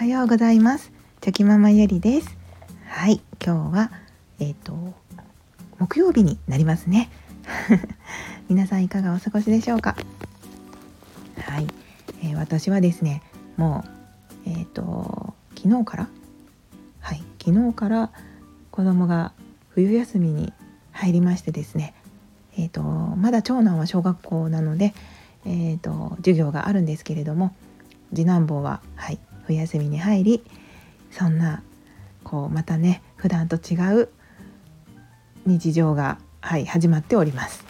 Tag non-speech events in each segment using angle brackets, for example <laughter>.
はようございます。チョキママゆりです。はい今日はえっ、ー、と木曜日になりますね。<laughs> 皆さんいかがお過ごしでしょうか？はい、えー、私はですねもうえっ、ー、と昨日から？はい昨日から子供が冬休みに入りましてですねえーと、まだ長男は小学校なので、えーと、授業があるんですけれども次男坊は、はい、冬休みに入りそんなこうまたね普段と違う日常が、はい、始まっております。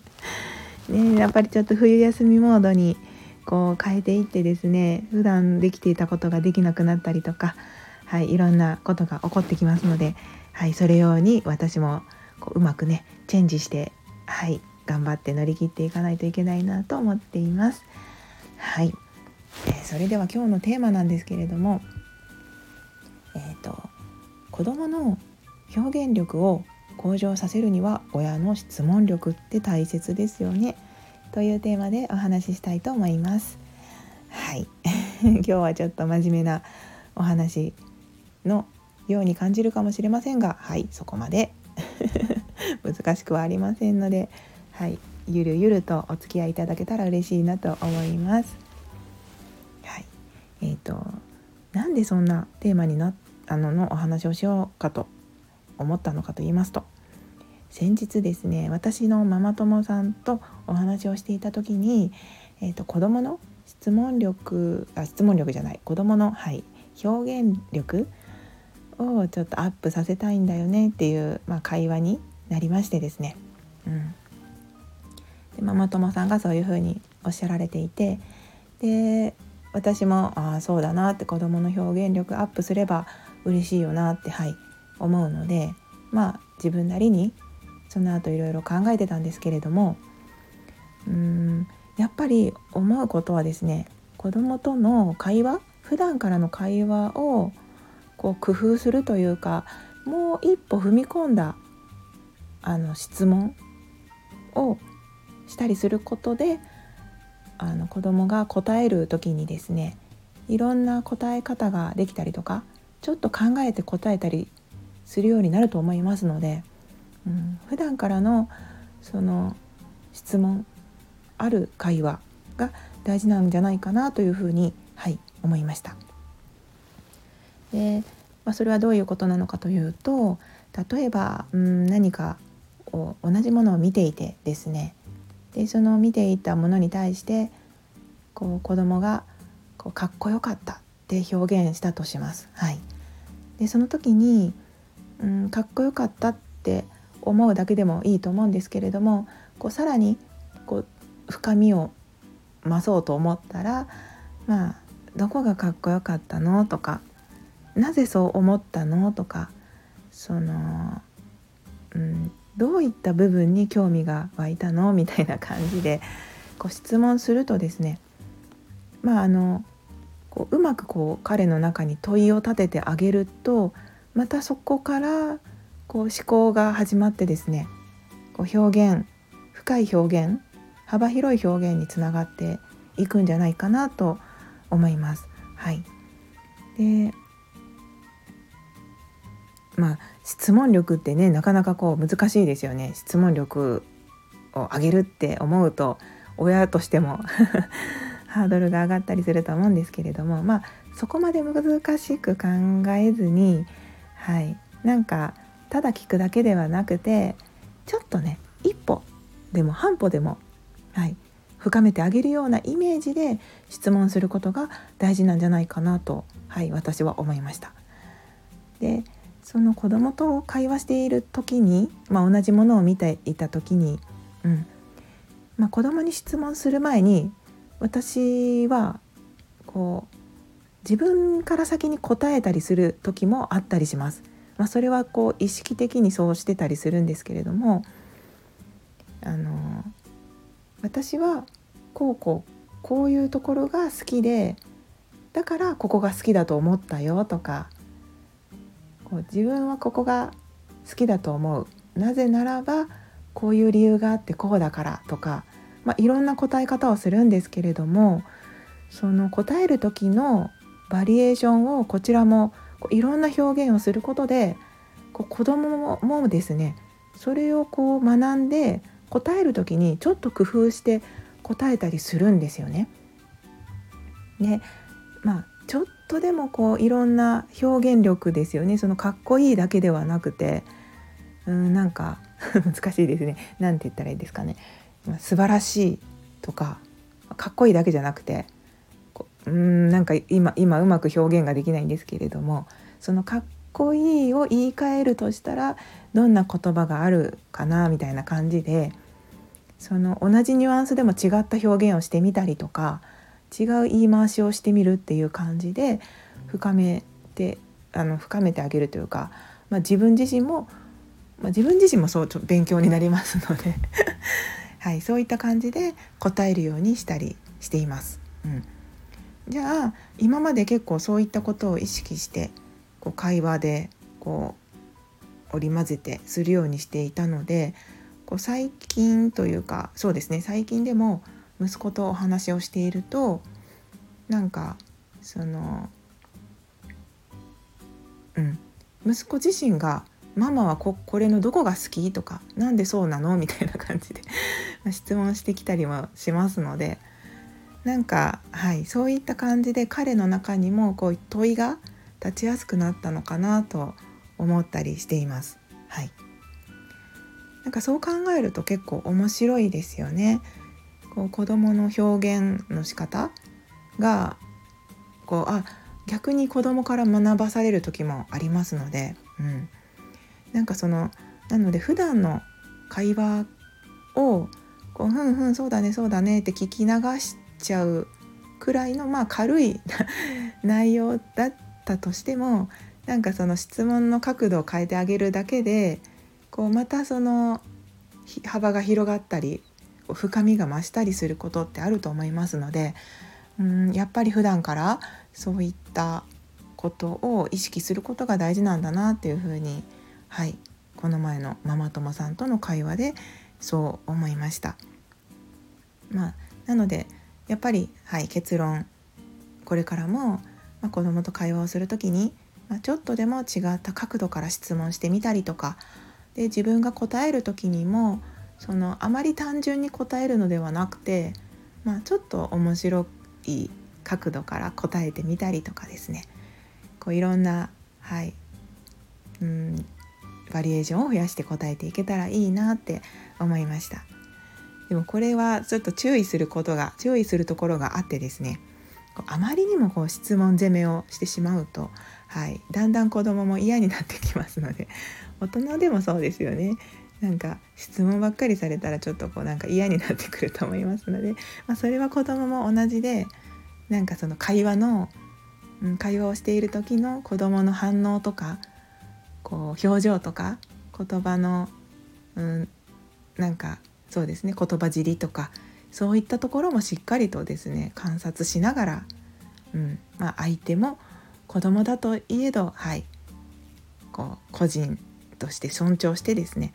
<laughs> ね、やっぱりちょっと冬休みモードにこう変えていってですね普段できていたことができなくなったりとか、はい、いろんなことが起こってきますので、はい、それ用に私もこううまくねチェンジしてはい頑張って乗り切っていかないといけないなと思っています。はい、えー、それでは今日のテーマなんですけれども、えーと、子どもの表現力を向上させるには親の質問力って大切ですよねというテーマでお話ししたいと思います。はい <laughs> 今日はちょっと真面目なお話のように感じるかもしれませんがはいそこまで <laughs> 難しくはありませんので、はい、ゆるゆるとお付き合いいただけたら嬉しいなと思います。えーと、なんでそんなテーマになったののお話をしようかと思ったのかと言いますと先日ですね私のママ友さんとお話をしていた時に、えーと、子どもの質問力あ質問力じゃない子どもの、はい、表現力をちょっとアップさせたいんだよねっていう、まあ、会話になりましてですね、うん、でママ友さんがそういうふうにおっしゃられていてで私もああそうだなって子どもの表現力アップすれば嬉しいよなってはい思うのでまあ自分なりにその後いろいろ考えてたんですけれどもうんやっぱり思うことはですね子どもとの会話普段からの会話をこう工夫するというかもう一歩踏み込んだあの質問をしたりすることであの子どもが答える時にですねいろんな答え方ができたりとかちょっと考えて答えたりするようになると思いますので、うん、普段からのその質問ある会話が大事なんじゃないかなというふうに、はい、思いました。でまあ、それはどういうことなのかというと例えば、うん、何かを同じものを見ていてですねでその見ていたものに対してこう子供がこうかっこよかったって表現したとします。はい、でその時に、うん、かっこよかったって思うだけでもいいと思うんですけれどもこうさらにこう深みを増そうと思ったらまあどこがかっこよかったのとかなぜそう思ったのとかその、うん、どういった部分に興味が湧いたの？みたいな感じでこ質問するとですねまああのこううまくこう彼の中に問いを立ててあげるとまたそこからこう思考が始まってですねこう表現深い表現幅広い表現につながっていくんじゃないかなと思います。はい、でまあ質問力ってねなかなかこう難しいですよね。質問力を上げるって思うと親としても <laughs> ハードルが上がったりすると思うんですけれどもまあそこまで難しく考えずにはい。なんかただ聞くだけではなくてちょっとね一歩でも半歩でもはい。深めてあげるようなイメージで質問することが大事なんじゃないかなとはい私は思いました。でその子供と会話している時に、まあ、同じものを見ていた時に、うんまあ、子供に質問する前に私はこう自分から先に答えたりする時もあったりします。まあ、それはこう意識的にそうしてたりするんですけれどもあの私はこうこうこういうところが好きでだからここが好きだと思ったよとかこう自分はここが好きだと思うなぜならばこういう理由があってこうだからとか、まあ、いろんな答え方をするんですけれどもその答える時のバリエーションをこちらもこういろんな表現をすることでこう子供もですねそれをこう学んで答える時にちょっと工夫して答えたりするんですよね。ねまあちょっとでもこういろんな表現力ですよね。そのかっこいいだけではなくて。うんなんか <laughs> 難しいですね。何て言ったらいいですかね、ま、素晴らしいとかかっこいいだけじゃなくてうんなんか今今うまく表現ができないんですけれどもそのかっこいいを言い換えるとしたらどんな言葉があるかなみたいな感じでその同じニュアンスでも違った表現をしてみたりとか違う言い回しをしてみるっていう感じで深めてあの深めてあげるというか、まあ、自分自身も、まあ、自分自身もそうちょ勉強になりますので <laughs> はい、そういった感じで答えるようにしたりしています。うん、じゃあ今まで結構そういったことを意識してこう会話でこう織り交ぜてするようにしていたのでこう最近というかそうですね最近でも息子とお話をしているとなんかそのうん息子自身が「ママはここれのどこが好き?」とか「なんでそうなの?」みたいな感じで <laughs> 質問してきたりもしますのでなんかはいそういった感じで彼の中にもこう問いが立ちやすくなったのかなと思ったりしています。はい、なんかそう考えると結構面白いですよね。こう子どもの表現の仕方がこうあ逆に子どもから学ばされる時もありますので、うん、なんかそのなので普段の会話をこう「ふんふんそうだねそうだね」って聞き流しちゃうくらいのまあ軽い <laughs> 内容だったとしてもなんかその質問の角度を変えてあげるだけでこうまたその幅が広がったり深みが増したりすることってあると思いますのでうんやっぱり普段からそういったことを意識することが大事なんだなっていうふうにはいこの前のママ友さんとの会話でそう思いました。まあ、なのでやっぱり、はい、結論これからも、まあ、子どもと会話をする時に、まあ、ちょっとでも違った角度から質問してみたりとかで自分が答える時にもそのあまり単純に答えるのではなくて、まあ、ちょっと面白い角度から答えてみたりとかですね。こういろんな、はい、うんバリエーションを増やして答えていけたらいいなって思いました。でもこれはちょっと注意することが注意するところがあってですねあまりにもこう質問攻めをしてしまうと、はい、だんだん子供も嫌になってきますので大人でもそうですよね。なんか質問ばっかりされたらちょっとこうなんか嫌になってくると思いますので、まあ、それは子供も同じでなんかその会話の、うん、会話をしている時の子供の反応とかこう表情とか言葉の、うん、なんかそうですね言葉尻とかそういったところもしっかりとですね観察しながら、うんまあ、相手も子供だといえどはいこう個人として尊重してですね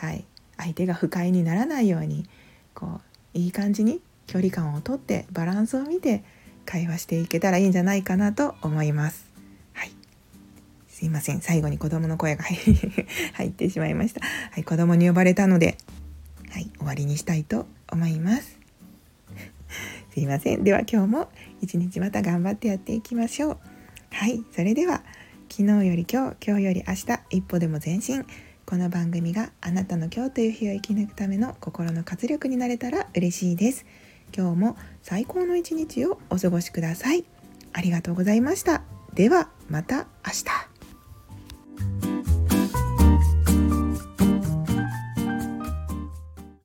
はい、相手が不快にならないようにこういい感じに距離感をとってバランスを見て会話していけたらいいんじゃないかなと思います。はい、すいません最後に子供の声が <laughs> 入ってしまいました。はい、子供に呼ばれたので、はい、終わりにしたいと思います。<laughs> すいません。では今日も一日また頑張ってやっていきましょう。はい、それでは昨日より今日、今日より明日、一歩でも前進。この番組があなたの今日という日を生き抜くための心の活力になれたら嬉しいです。今日も最高の一日をお過ごしください。ありがとうございました。ではまた明日。